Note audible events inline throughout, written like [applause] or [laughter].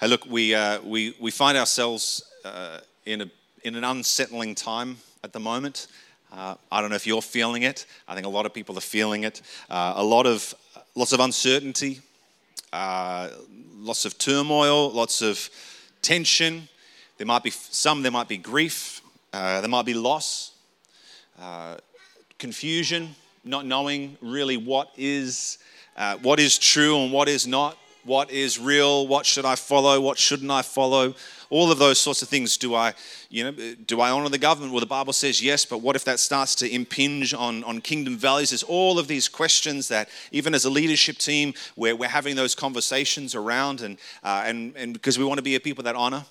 Hey, look, we, uh, we, we find ourselves uh, in, a, in an unsettling time at the moment. Uh, I don't know if you're feeling it. I think a lot of people are feeling it. Uh, a lot of, lots of uncertainty, uh, lots of turmoil, lots of tension. There might be some, there might be grief, uh, there might be loss, confusion, not knowing really what is, what is true and what is not what is real, what should I follow, what shouldn't I follow, all of those sorts of things. Do I, you know, do I honor the government? Well, the Bible says yes, but what if that starts to impinge on, on kingdom values? There's all of these questions that even as a leadership team, we're, we're having those conversations around, and, uh, and, and because we want to be a people that honor.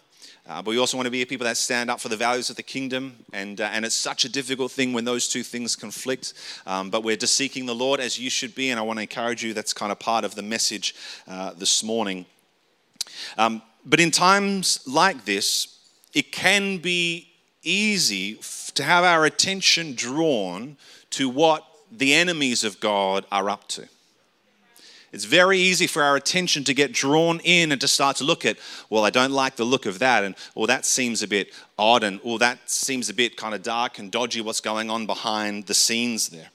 Uh, but we also want to be people that stand up for the values of the kingdom. And, uh, and it's such a difficult thing when those two things conflict. Um, but we're just seeking the Lord as you should be. And I want to encourage you, that's kind of part of the message uh, this morning. Um, but in times like this, it can be easy to have our attention drawn to what the enemies of God are up to. It's very easy for our attention to get drawn in and to start to look at, well, I don't like the look of that, and well, that seems a bit odd, and well, that seems a bit kind of dark and dodgy what's going on behind the scenes there.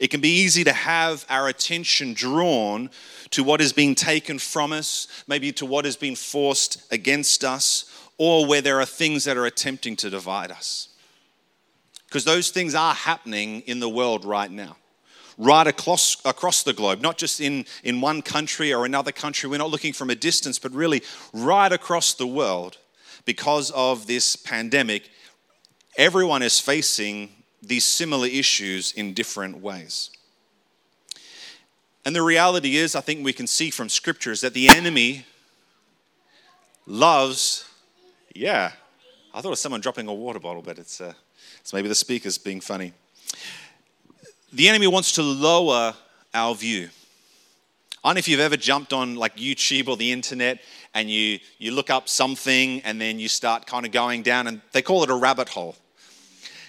It can be easy to have our attention drawn to what is being taken from us, maybe to what has been forced against us, or where there are things that are attempting to divide us. Because those things are happening in the world right now right across, across the globe, not just in, in one country or another country. We're not looking from a distance, but really right across the world because of this pandemic. Everyone is facing these similar issues in different ways. And the reality is, I think we can see from scriptures that the enemy loves, yeah, I thought it was someone dropping a water bottle, but it's, uh, it's maybe the speakers being funny the enemy wants to lower our view. I don't know if you've ever jumped on like YouTube or the internet and you, you look up something and then you start kind of going down, and they call it a rabbit hole.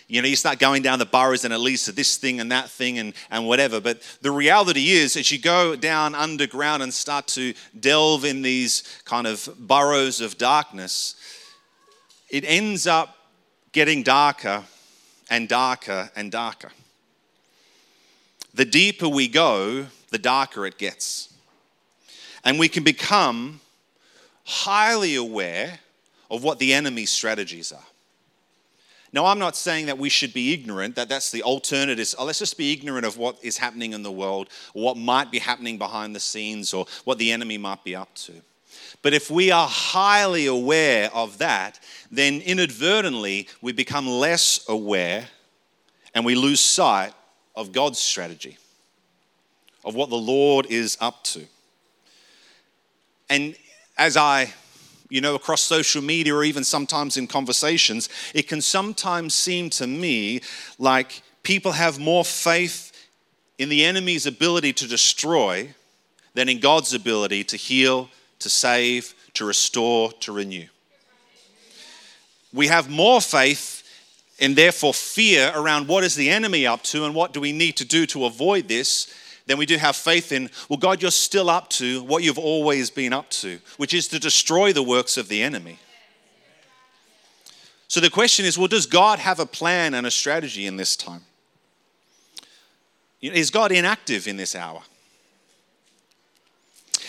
You know, you start going down the burrows and it leads to this thing and that thing and, and whatever. But the reality is, as you go down underground and start to delve in these kind of burrows of darkness, it ends up getting darker and darker and darker the deeper we go, the darker it gets. And we can become highly aware of what the enemy's strategies are. Now, I'm not saying that we should be ignorant, that that's the alternative. Oh, let's just be ignorant of what is happening in the world, or what might be happening behind the scenes, or what the enemy might be up to. But if we are highly aware of that, then inadvertently we become less aware and we lose sight of God's strategy, of what the Lord is up to. And as I, you know, across social media or even sometimes in conversations, it can sometimes seem to me like people have more faith in the enemy's ability to destroy than in God's ability to heal, to save, to restore, to renew. We have more faith and therefore fear around what is the enemy up to and what do we need to do to avoid this, then we do have faith in, well, God, you're still up to what you've always been up to, which is to destroy the works of the enemy. So the question is, well, does God have a plan and a strategy in this time? Is God inactive in this hour?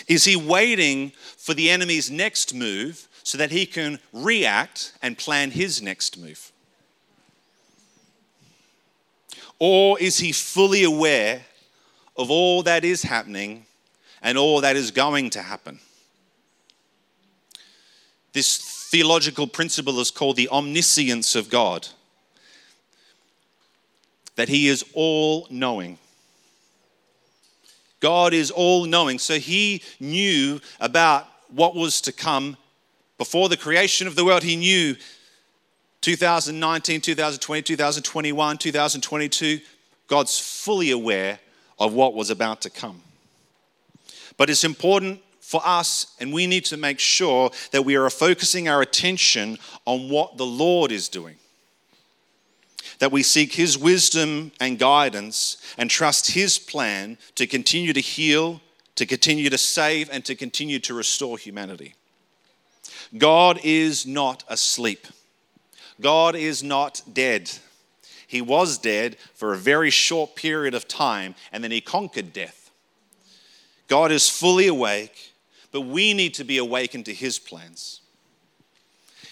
Is he waiting for the enemy's next move so that he can react and plan his next move? Or is he fully aware of all that is happening and all that is going to happen? This theological principle is called the omniscience of God, that he is all knowing. God is all knowing. So he knew about what was to come before the creation of the world. He knew 2019, 2020, 2021, 2022, God's fully aware of what was about to come. But it's important for us, and we need to make sure that we are focusing our attention on what the Lord is doing. That we seek His wisdom and guidance and trust His plan to continue to heal, to continue to save, and to continue to restore humanity. God is not asleep. God is not dead. He was dead for a very short period of time and then he conquered death. God is fully awake, but we need to be awakened to his plans.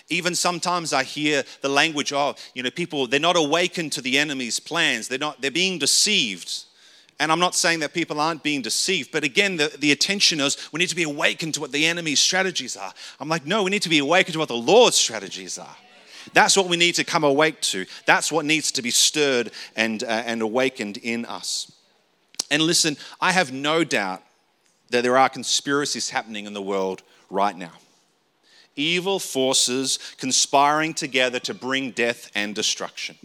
Even sometimes I hear the language of, you know, people, they're not awakened to the enemy's plans. They're not, they're being deceived. And I'm not saying that people aren't being deceived, but again, the, the attention is we need to be awakened to what the enemy's strategies are. I'm like, no, we need to be awakened to what the Lord's strategies are. That's what we need to come awake to. That's what needs to be stirred and, uh, and awakened in us. And listen, I have no doubt that there are conspiracies happening in the world right now. Evil forces conspiring together to bring death and destruction.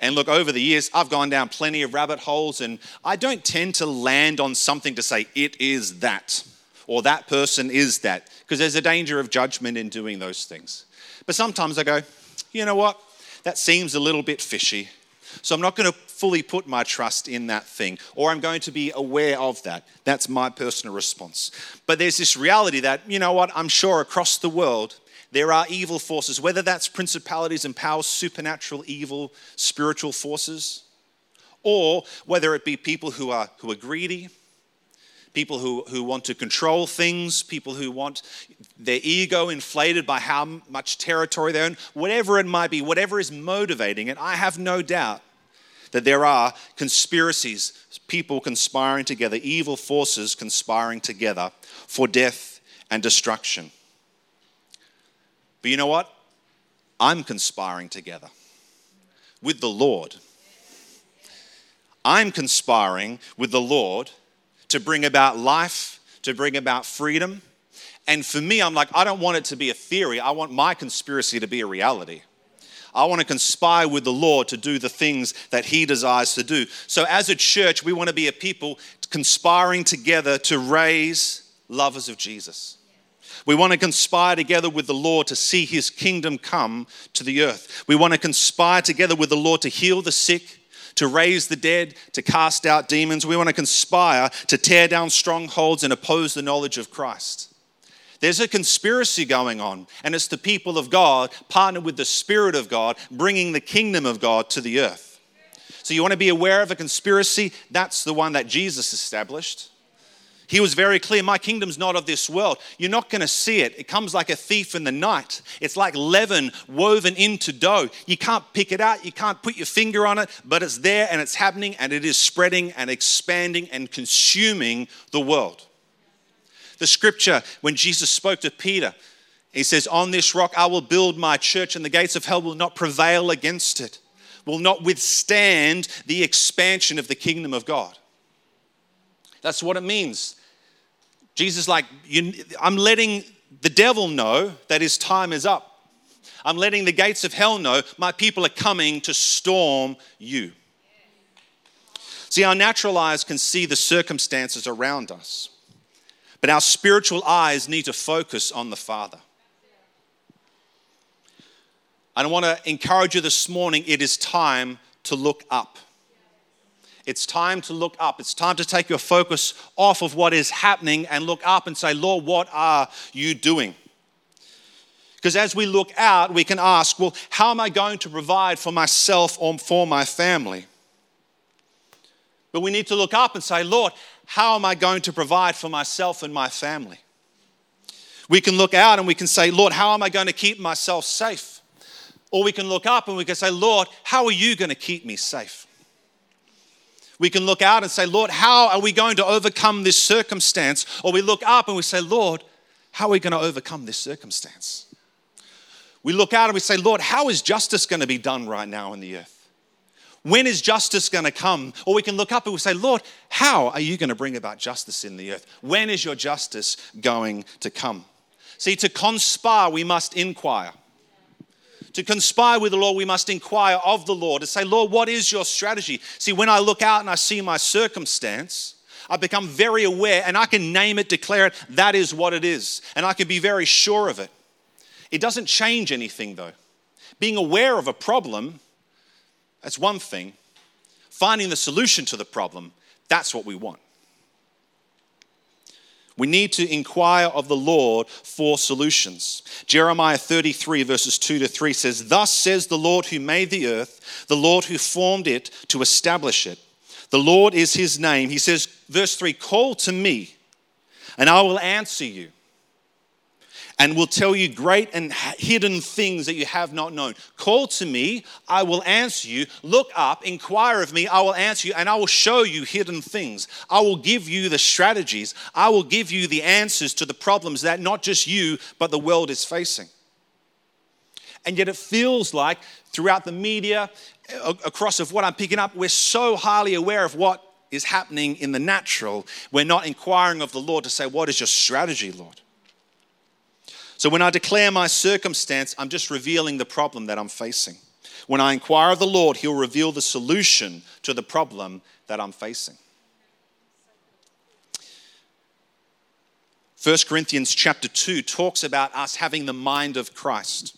And look, over the years, I've gone down plenty of rabbit holes, and I don't tend to land on something to say, it is that, or that person is that, because there's a danger of judgment in doing those things. But sometimes I go, you know what? That seems a little bit fishy. So I'm not going to fully put my trust in that thing, or I'm going to be aware of that. That's my personal response. But there's this reality that, you know what, I'm sure across the world, there are evil forces, whether that's principalities and powers, supernatural evil, spiritual forces, or whether it be people who are, who are greedy, people who, who want to control things, people who want their ego inflated by how much territory they own, whatever it might be, whatever is motivating it, I have no doubt that there are conspiracies, people conspiring together, evil forces conspiring together for death and destruction. But you know what? I'm conspiring together with the Lord. I'm conspiring with the Lord to bring about life, to bring about freedom. And for me, I'm like, I don't want it to be a theory. I want my conspiracy to be a reality. I want to conspire with the Lord to do the things that He desires to do. So, as a church, we want to be a people conspiring together to raise lovers of Jesus. We want to conspire together with the Lord to see his kingdom come to the earth. We want to conspire together with the Lord to heal the sick, to raise the dead, to cast out demons. We want to conspire to tear down strongholds and oppose the knowledge of Christ. There's a conspiracy going on, and it's the people of God partnered with the Spirit of God, bringing the kingdom of God to the earth. So, you want to be aware of a conspiracy? That's the one that Jesus established. He was very clear my kingdom's not of this world. You're not going to see it. It comes like a thief in the night. It's like leaven woven into dough. You can't pick it out, you can't put your finger on it, but it's there and it's happening and it is spreading and expanding and consuming the world. The scripture, when Jesus spoke to Peter, he says, On this rock I will build my church, and the gates of hell will not prevail against it, will not withstand the expansion of the kingdom of God. That's what it means. Jesus, like, you, I'm letting the devil know that his time is up. I'm letting the gates of hell know my people are coming to storm you. See, our natural eyes can see the circumstances around us, but our spiritual eyes need to focus on the Father. I want to encourage you this morning it is time to look up. It's time to look up. It's time to take your focus off of what is happening and look up and say, Lord, what are you doing? Because as we look out, we can ask, well, how am I going to provide for myself or for my family? But we need to look up and say, Lord, how am I going to provide for myself and my family? We can look out and we can say, Lord, how am I going to keep myself safe? Or we can look up and we can say, Lord, how are you going to keep me safe? We can look out and say, Lord, how are we going to overcome this circumstance? Or we look up and we say, Lord, how are we going to overcome this circumstance? We look out and we say, Lord, how is justice going to be done right now in the earth? When is justice going to come? Or we can look up and we say, Lord, how are you going to bring about justice in the earth? When is your justice going to come? See, to conspire, we must inquire. To conspire with the Lord, we must inquire of the Lord to say, Lord, what is your strategy? See, when I look out and I see my circumstance, I become very aware and I can name it, declare it, that is what it is. And I can be very sure of it. It doesn't change anything though. Being aware of a problem, that's one thing. Finding the solution to the problem, that's what we want. We need to inquire of the Lord for solutions. Jeremiah 33, verses 2 to 3 says, Thus says the Lord who made the earth, the Lord who formed it to establish it. The Lord is his name. He says, verse 3 Call to me, and I will answer you and will tell you great and hidden things that you have not known. Call to me, I will answer you. Look up, inquire of me, I will answer you, and I will show you hidden things. I will give you the strategies, I will give you the answers to the problems that not just you, but the world is facing. And yet it feels like throughout the media, across of what I'm picking up, we're so highly aware of what is happening in the natural, we're not inquiring of the Lord to say, What is your strategy, Lord? So when I declare my circumstance, I'm just revealing the problem that I'm facing. When I inquire of the Lord, He'll reveal the solution to the problem that I'm facing. 1 Corinthians chapter 2 talks about us having the mind of Christ,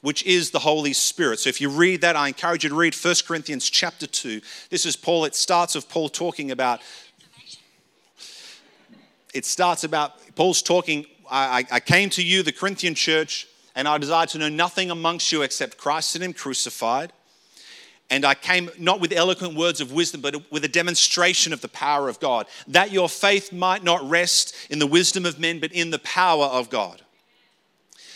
which is the Holy Spirit. So if you read that, I encourage you to read 1 Corinthians chapter 2. This is Paul, it starts of Paul talking about it starts about Paul's talking I, I came to you, the Corinthian church, and I desired to know nothing amongst you except Christ and Him crucified. And I came not with eloquent words of wisdom, but with a demonstration of the power of God, that your faith might not rest in the wisdom of men, but in the power of God.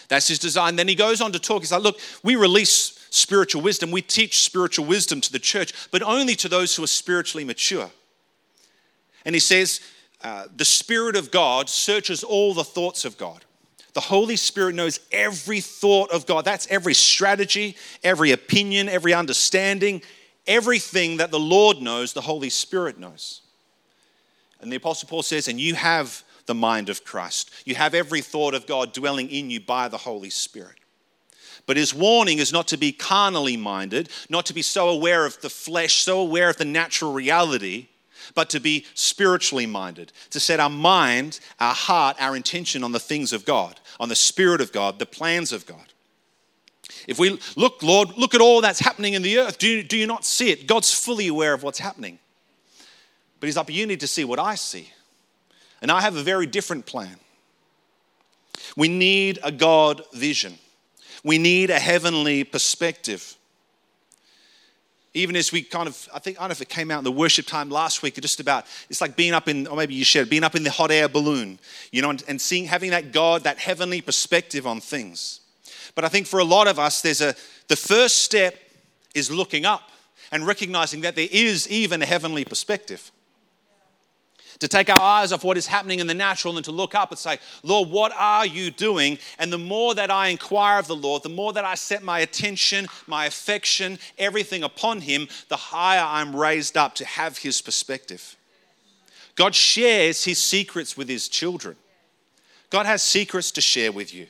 That's his design. Then he goes on to talk. He's like, look, we release spiritual wisdom. We teach spiritual wisdom to the church, but only to those who are spiritually mature. And he says, uh, the Spirit of God searches all the thoughts of God. The Holy Spirit knows every thought of God. That's every strategy, every opinion, every understanding, everything that the Lord knows, the Holy Spirit knows. And the Apostle Paul says, and you have the mind of Christ. You have every thought of God dwelling in you by the Holy Spirit. But his warning is not to be carnally minded, not to be so aware of the flesh, so aware of the natural reality, but to be spiritually minded, to set our mind, our heart, our intention on the things of God, on the Spirit of God, the plans of God. If we look, Lord, look at all that's happening in the earth, do you, do you not see it? God's fully aware of what's happening. But He's like, you need to see what I see. And I have a very different plan. We need a God vision, we need a heavenly perspective even as we kind of, I think, I don't know if it came out in the worship time last week, just about, it's like being up in, or maybe you shared, being up in the hot air balloon, you know, and, and seeing, having that God, that heavenly perspective on things. But I think for a lot of us, there's a, the first step is looking up and recognizing that there is even a heavenly perspective to take our eyes off what is happening in the natural and to look up and say, Lord, what are you doing? And the more that I inquire of the Lord, the more that I set my attention, my affection, everything upon Him, the higher I'm raised up to have His perspective. God shares His secrets with His children. God has secrets to share with you.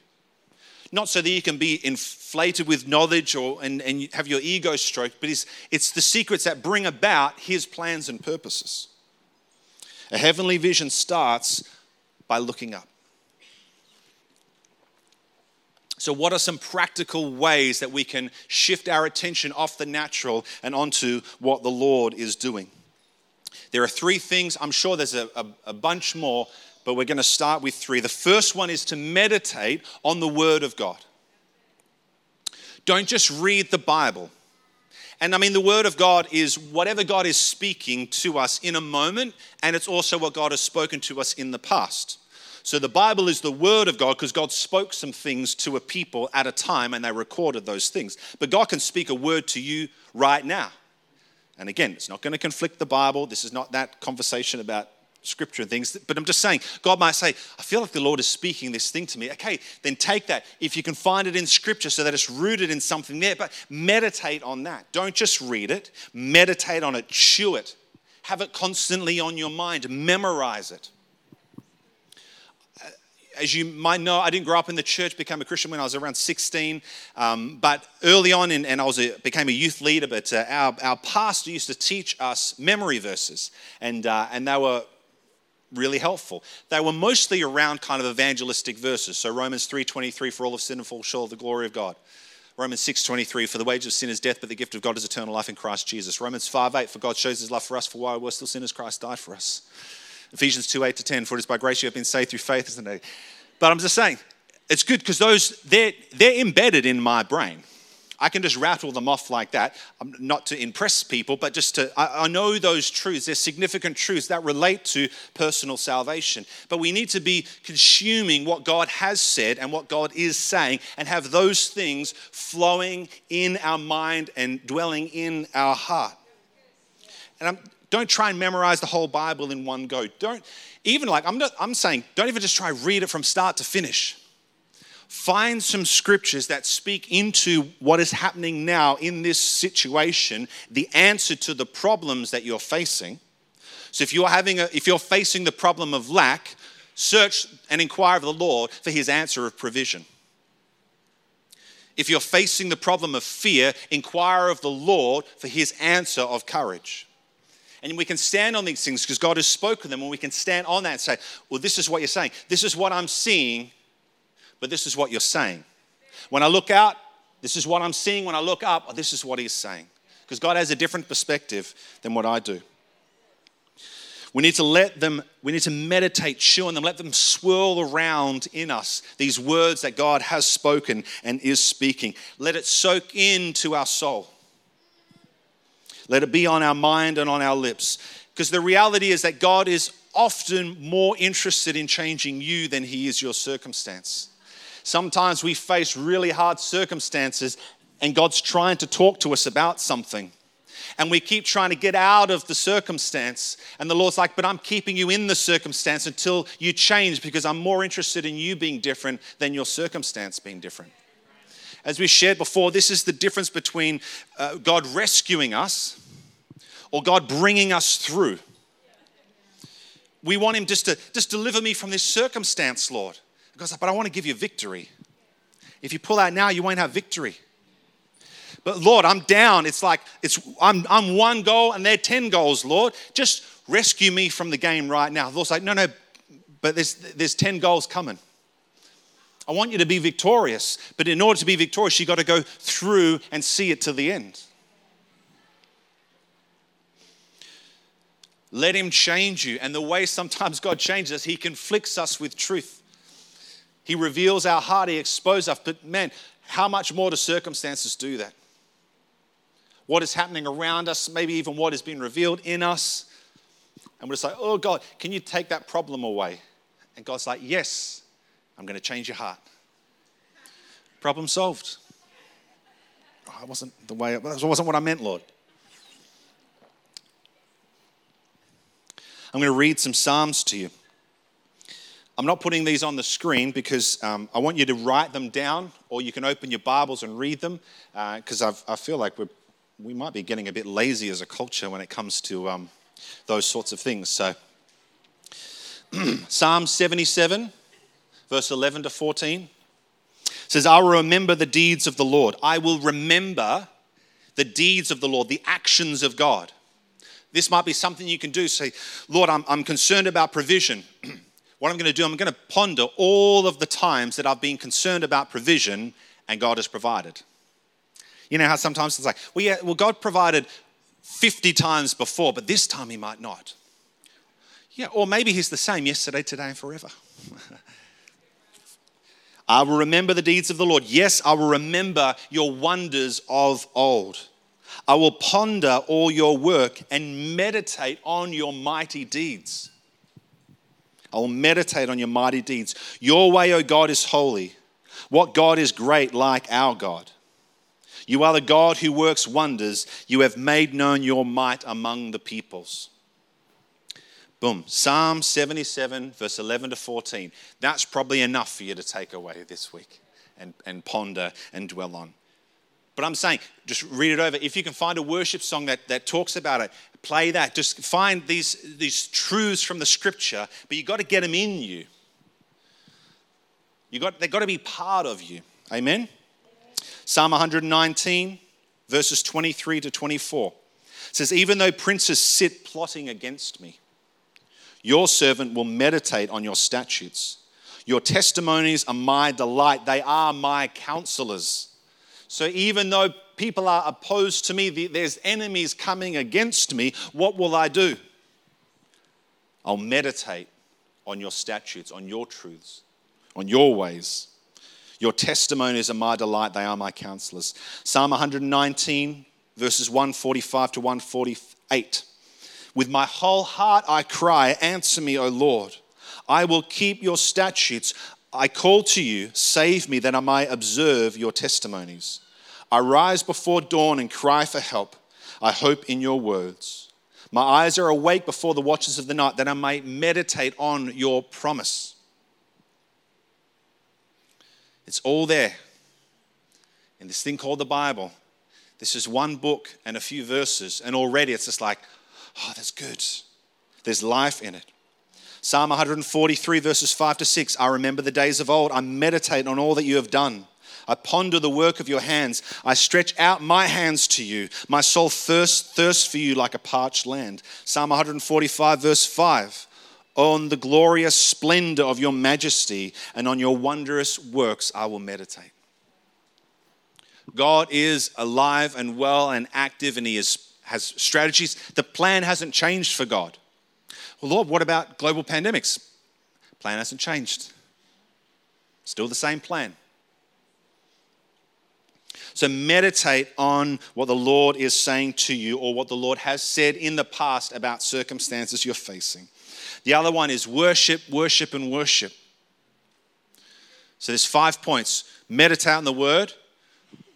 Not so that you can be inflated with knowledge or, and, and have your ego stroked, but it's, it's the secrets that bring about His plans and purposes. A heavenly vision starts by looking up. So, what are some practical ways that we can shift our attention off the natural and onto what the Lord is doing? There are three things. I'm sure there's a, a, a bunch more, but we're going to start with three. The first one is to meditate on the Word of God. Don't just read the Bible. And I mean, the Word of God is whatever God is speaking to us in a moment, and it's also what God has spoken to us in the past. So the Bible is the Word of God because God spoke some things to a people at a time and they recorded those things. But God can speak a word to you right now. And again, it's not going to conflict the Bible. This is not that conversation about scripture and things. But I'm just saying, God might say, I feel like the Lord is speaking this thing to me. Okay, then take that. If you can find it in scripture so that it's rooted in something there, but meditate on that. Don't just read it, meditate on it, chew it, have it constantly on your mind, memorize it. Uh, as you might know, I didn't grow up in the church, became a Christian when I was around 16. Um, but early on, in, and I was a, became a youth leader, but uh, our, our pastor used to teach us memory verses. And, uh, and they were really helpful. They were mostly around kind of evangelistic verses. So Romans 3:23 for all of sin and fall short of the glory of God. Romans 6:23 for the wage of sin is death but the gift of God is eternal life in Christ Jesus. Romans 5:8 for God shows his love for us for while we're still sinners Christ died for us. Ephesians 2 8 to 10, for it is by grace you have been saved through faith, isn't it? But I'm just saying, it's good because those, they're, they're embedded in my brain. I can just rattle them off like that, not to impress people, but just to, I, I know those truths. They're significant truths that relate to personal salvation. But we need to be consuming what God has said and what God is saying and have those things flowing in our mind and dwelling in our heart. And I'm, don't try and memorize the whole Bible in one go. Don't even like, I'm, not, I'm saying, don't even just try read it from start to finish find some scriptures that speak into what is happening now in this situation, the answer to the problems that you're facing. So if you're having a, if you're facing the problem of lack, search and inquire of the Lord for his answer of provision. If you're facing the problem of fear, inquire of the Lord for his answer of courage. And we can stand on these things because God has spoken them, and we can stand on that and say, Well, this is what you're saying. This is what I'm seeing but this is what you're saying. When I look out, this is what I'm seeing. When I look up, this is what he's saying. Because God has a different perspective than what I do. We need to let them, we need to meditate, chew on them, let them swirl around in us, these words that God has spoken and is speaking. Let it soak into our soul. Let it be on our mind and on our lips. Because the reality is that God is often more interested in changing you than he is your circumstance. Sometimes we face really hard circumstances and God's trying to talk to us about something. And we keep trying to get out of the circumstance. And the Lord's like, but I'm keeping you in the circumstance until you change because I'm more interested in you being different than your circumstance being different. As we shared before, this is the difference between uh, God rescuing us or God bringing us through. We want Him just to just deliver me from this circumstance, Lord. But I want to give you victory. If you pull out now, you won't have victory. But Lord, I'm down. It's like it's I'm I'm one goal and they're ten goals, Lord. Just rescue me from the game right now. The Lord's like, no, no, but there's there's ten goals coming. I want you to be victorious. But in order to be victorious, you've got to go through and see it to the end. Let him change you. And the way sometimes God changes us, he conflicts us with truth. He reveals our heart, He exposes us. But man, how much more do circumstances do that? What is happening around us, maybe even what has been revealed in us. And we're just like, oh God, can you take that problem away? And God's like, yes, I'm going to change your heart. Problem solved. Oh, that wasn't the way, that wasn't what I meant, Lord. I'm going to read some Psalms to you. I'm not putting these on the screen because um, I want you to write them down, or you can open your Bibles and read them, because uh, I feel like we're, we might be getting a bit lazy as a culture when it comes to um, those sorts of things. So, [clears throat] Psalm 77, verse 11 to 14 says, I will remember the deeds of the Lord. I will remember the deeds of the Lord, the actions of God. This might be something you can do. Say, Lord, I'm, I'm concerned about provision. [clears throat] what I'm going to do, I'm going to ponder all of the times that I've been concerned about provision and God has provided. You know how sometimes it's like, well, yeah, well, God provided 50 times before, but this time He might not. Yeah, or maybe He's the same yesterday, today, and forever. [laughs] I will remember the deeds of the Lord. Yes, I will remember your wonders of old. I will ponder all your work and meditate on your mighty deeds. I will meditate on your mighty deeds. Your way, O God, is holy. What God is great like our God? You are the God who works wonders. You have made known your might among the peoples. Boom. Psalm 77, verse 11 to 14. That's probably enough for you to take away this week and, and ponder and dwell on. But I'm saying, just read it over. If you can find a worship song that, that talks about it, play that. Just find these, these truths from the scripture, but you've got to get them in you. You got, they've got to be part of you. Amen? Psalm 119, verses 23 to 24 says, Even though princes sit plotting against me, your servant will meditate on your statutes. Your testimonies are my delight, they are my counselors. So even though people are opposed to me, there's enemies coming against me, what will I do? I'll meditate on your statutes, on your truths, on your ways. Your testimonies are my delight, they are my counselors. Psalm 119, verses 145 to 148. With my whole heart I cry, Answer me, O Lord. I will keep your statutes. I call to you, save me that I may observe your testimonies. I rise before dawn and cry for help. I hope in your words. My eyes are awake before the watches of the night that I may meditate on your promise. It's all there in this thing called the Bible. This is one book and a few verses, and already it's just like, oh, that's good. There's life in it. Psalm 143, verses 5 to 6. I remember the days of old. I meditate on all that you have done. I ponder the work of your hands. I stretch out my hands to you. My soul thirsts, thirsts for you like a parched land. Psalm 145, verse 5 on the glorious splendor of your majesty and on your wondrous works I will meditate. God is alive and well and active, and He is, has strategies. The plan hasn't changed for God. Well, Lord, what about global pandemics? Plan hasn't changed. Still the same plan. So meditate on what the Lord is saying to you or what the Lord has said in the past about circumstances you're facing. The other one is worship, worship, and worship. So there's five points meditate on the word,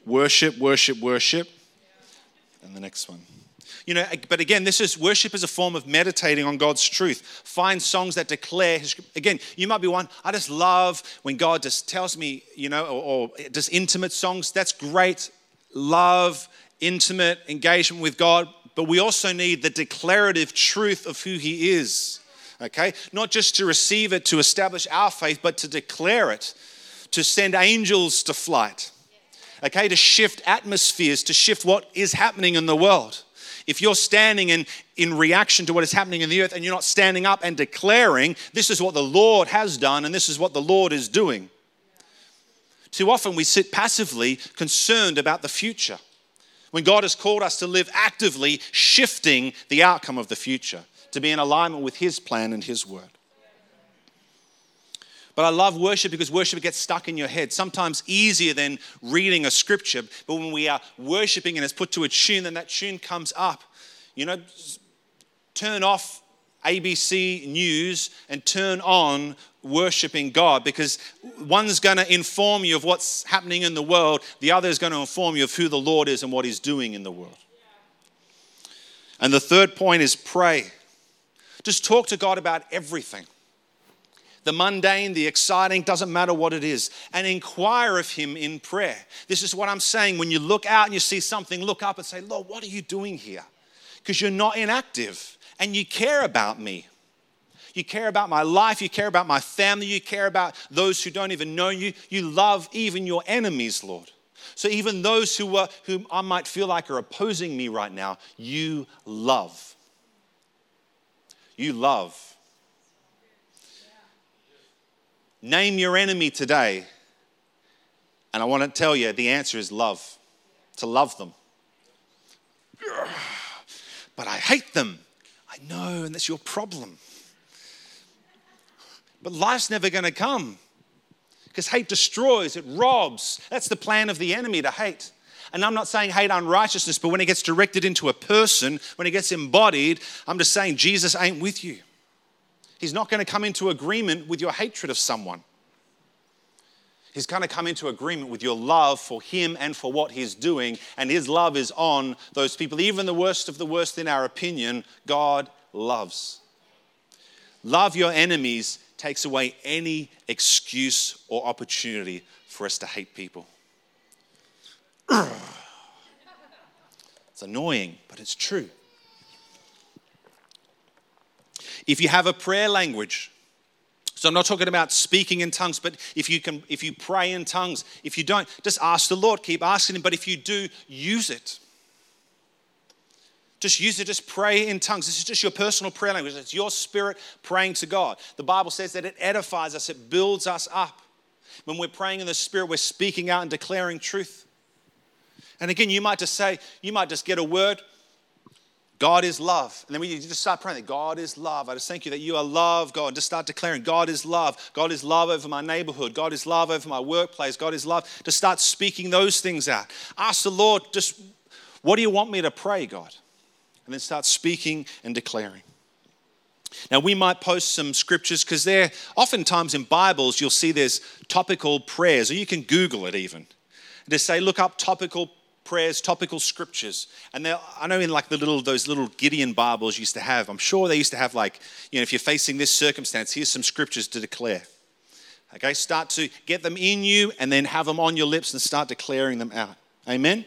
worship, worship, worship. And the next one. You know, but again, this is worship is a form of meditating on God's truth. Find songs that declare His. Again, you might be one. I just love when God just tells me, you know, or, or just intimate songs. That's great. Love, intimate engagement with God. But we also need the declarative truth of who He is okay? Not just to receive it to establish our faith, but to declare it, to send angels to flight, okay? To shift atmospheres, to shift what is happening in the world. If you're standing in, in reaction to what is happening in the earth and you're not standing up and declaring, this is what the Lord has done and this is what the Lord is doing. Too often we sit passively concerned about the future when God has called us to live actively, shifting the outcome of the future to be in alignment with His plan and His word. But I love worship because worship gets stuck in your head. Sometimes easier than reading a scripture. But when we are worshiping and it's put to a tune, then that tune comes up. You know, turn off ABC News and turn on worshiping God because one's going to inform you of what's happening in the world, the other is going to inform you of who the Lord is and what He's doing in the world. And the third point is pray. Just talk to God about everything. The mundane, the exciting, doesn't matter what it is, and inquire of Him in prayer. This is what I'm saying. When you look out and you see something, look up and say, Lord, what are you doing here? Because you're not inactive and you care about me. You care about my life. You care about my family. You care about those who don't even know you. You love even your enemies, Lord. So even those who, are, who I might feel like are opposing me right now, you love you love. Name your enemy today. And I want to tell you the answer is love, to love them. But I hate them. I know, and that's your problem. But life's never going to come because hate destroys, it robs. That's the plan of the enemy to hate. And I'm not saying hate unrighteousness, but when it gets directed into a person, when it gets embodied, I'm just saying Jesus ain't with you. He's not going to come into agreement with your hatred of someone. He's going to come into agreement with your love for him and for what he's doing. And his love is on those people. Even the worst of the worst, in our opinion, God loves. Love your enemies takes away any excuse or opportunity for us to hate people. [clears throat] it's annoying, but it's true. If you have a prayer language, so I'm not talking about speaking in tongues, but if you can, if you pray in tongues, if you don't, just ask the Lord, keep asking Him. But if you do, use it. Just use it, just pray in tongues. This is just your personal prayer language. It's your spirit praying to God. The Bible says that it edifies us, it builds us up. When we're praying in the Spirit, we're speaking out and declaring truth. And again, you might just say, you might just get a word. God is love. And then we just start praying that God is love. I just thank you that you are love, God. Just start declaring God is love. God is love over my neighborhood. God is love over my workplace. God is love. To start speaking those things out. Ask the Lord, just what do you want me to pray, God? And then start speaking and declaring. Now, we might post some scriptures because there, oftentimes in Bibles, you'll see there's topical prayers, or you can Google it even. Just say, look up topical prayers, topical scriptures. And I know in like the little those little Gideon Bibles used to have. I'm sure they used to have like, you know, if you're facing this circumstance, here's some scriptures to declare. Okay, start to get them in you and then have them on your lips and start declaring them out. Amen.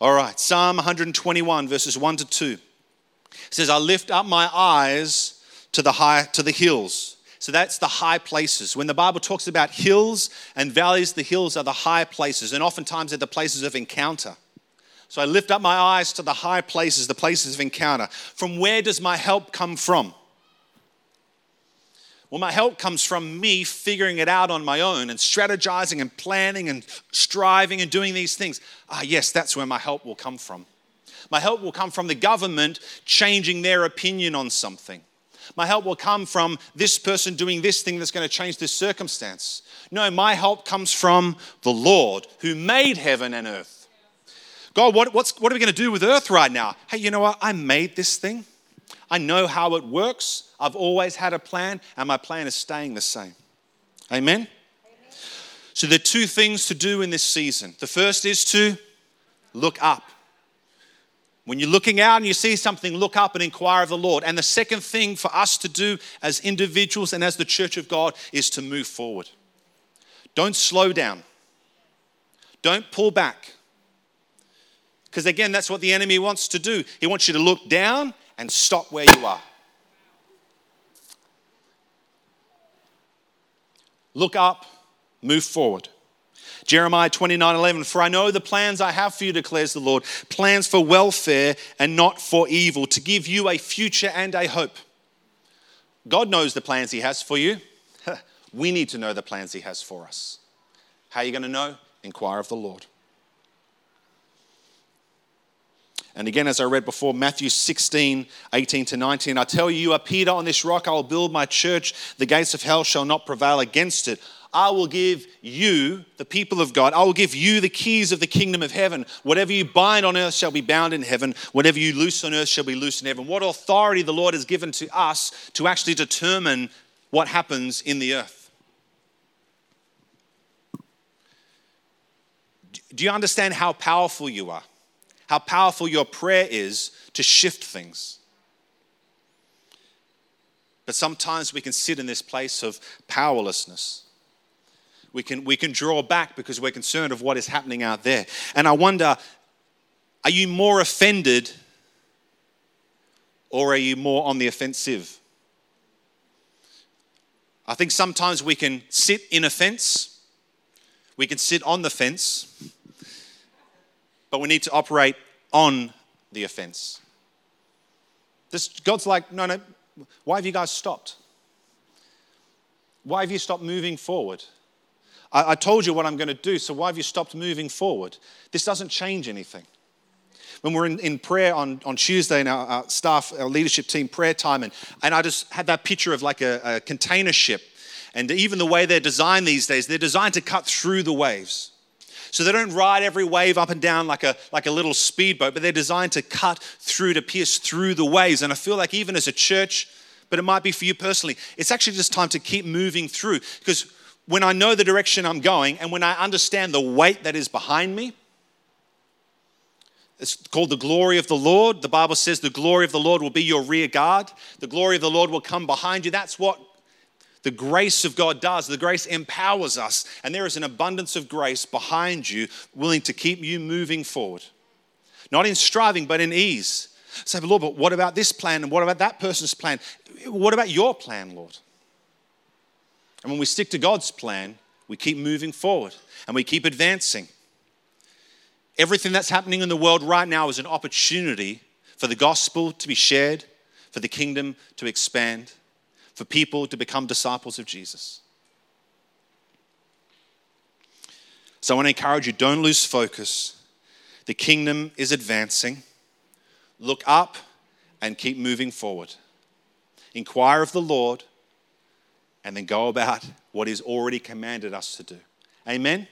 All right, Psalm 121 verses 1 to 2 says, "I lift up my eyes to the high to the hills." So that's the high places. When the Bible talks about hills and valleys, the hills are the high places, and oftentimes they're the places of encounter. So I lift up my eyes to the high places, the places of encounter. From where does my help come from? Well, my help comes from me figuring it out on my own and strategizing and planning and striving and doing these things. Ah, yes, that's where my help will come from. My help will come from the government changing their opinion on something. My help will come from this person doing this thing that's going to change this circumstance. No, my help comes from the Lord who made heaven and earth. God, what, what are we going to do with earth right now? Hey, you know what? I made this thing. I know how it works. I've always had a plan, and my plan is staying the same. Amen? Amen? So, there are two things to do in this season. The first is to look up. When you're looking out and you see something, look up and inquire of the Lord. And the second thing for us to do as individuals and as the church of God is to move forward. Don't slow down, don't pull back. Because again, that's what the enemy wants to do. He wants you to look down and stop where you are. Look up, move forward. Jeremiah 29 11, for I know the plans I have for you, declares the Lord, plans for welfare and not for evil, to give you a future and a hope. God knows the plans He has for you. [laughs] we need to know the plans He has for us. How are you going to know? Inquire of the Lord. And again, as I read before, Matthew 16, 18 to 19, I tell you, you are Peter, on this rock I will build my church. The gates of hell shall not prevail against it. I will give you, the people of God, I will give you the keys of the kingdom of heaven. Whatever you bind on earth shall be bound in heaven. Whatever you loose on earth shall be loosed in heaven. What authority the Lord has given to us to actually determine what happens in the earth. Do you understand how powerful you are? How powerful your prayer is to shift things? But sometimes we can sit in this place of powerlessness we can, we can draw back because we're concerned of what is happening out there. And I wonder are you more offended or are you more on the offensive? I think sometimes we can sit in a fence, we can sit on the fence, but we need to operate on the offense. This, God's like, no, no, why have you guys stopped? Why have you stopped moving forward? I, I told you what I'm going to do, so why have you stopped moving forward? This doesn't change anything. When we're in, in prayer on, on Tuesday in our, our, staff, our leadership team prayer time, and, and I just had that picture of like a, a container ship. And even the way they're designed these days, they're designed to cut through the waves. So they don't ride every wave up and down like a, like a little speedboat, but they're designed to cut through, to pierce through the waves. And I feel like even as a church, but it might be for you personally, it's actually just time to keep moving through because when I know the direction I'm going and when I understand the weight that is behind me, it's called the glory of the Lord. The Bible says the glory of the Lord will be your rear guard. The glory of the Lord will come behind you. That's what the grace of God does. The grace empowers us, and there is an abundance of grace behind you, willing to keep you moving forward. Not in striving, but in ease. Say, Lord, but what about this plan? And what about that person's plan? What about your plan, Lord? And when we stick to God's plan, we keep moving forward and we keep advancing. Everything that's happening in the world right now is an opportunity for the gospel to be shared, for the kingdom to expand, for people to become disciples of Jesus. So I want to encourage you don't lose focus. The kingdom is advancing. look up and keep moving forward. Inquire of the Lord and then go about what He's already commanded us to do. Amen?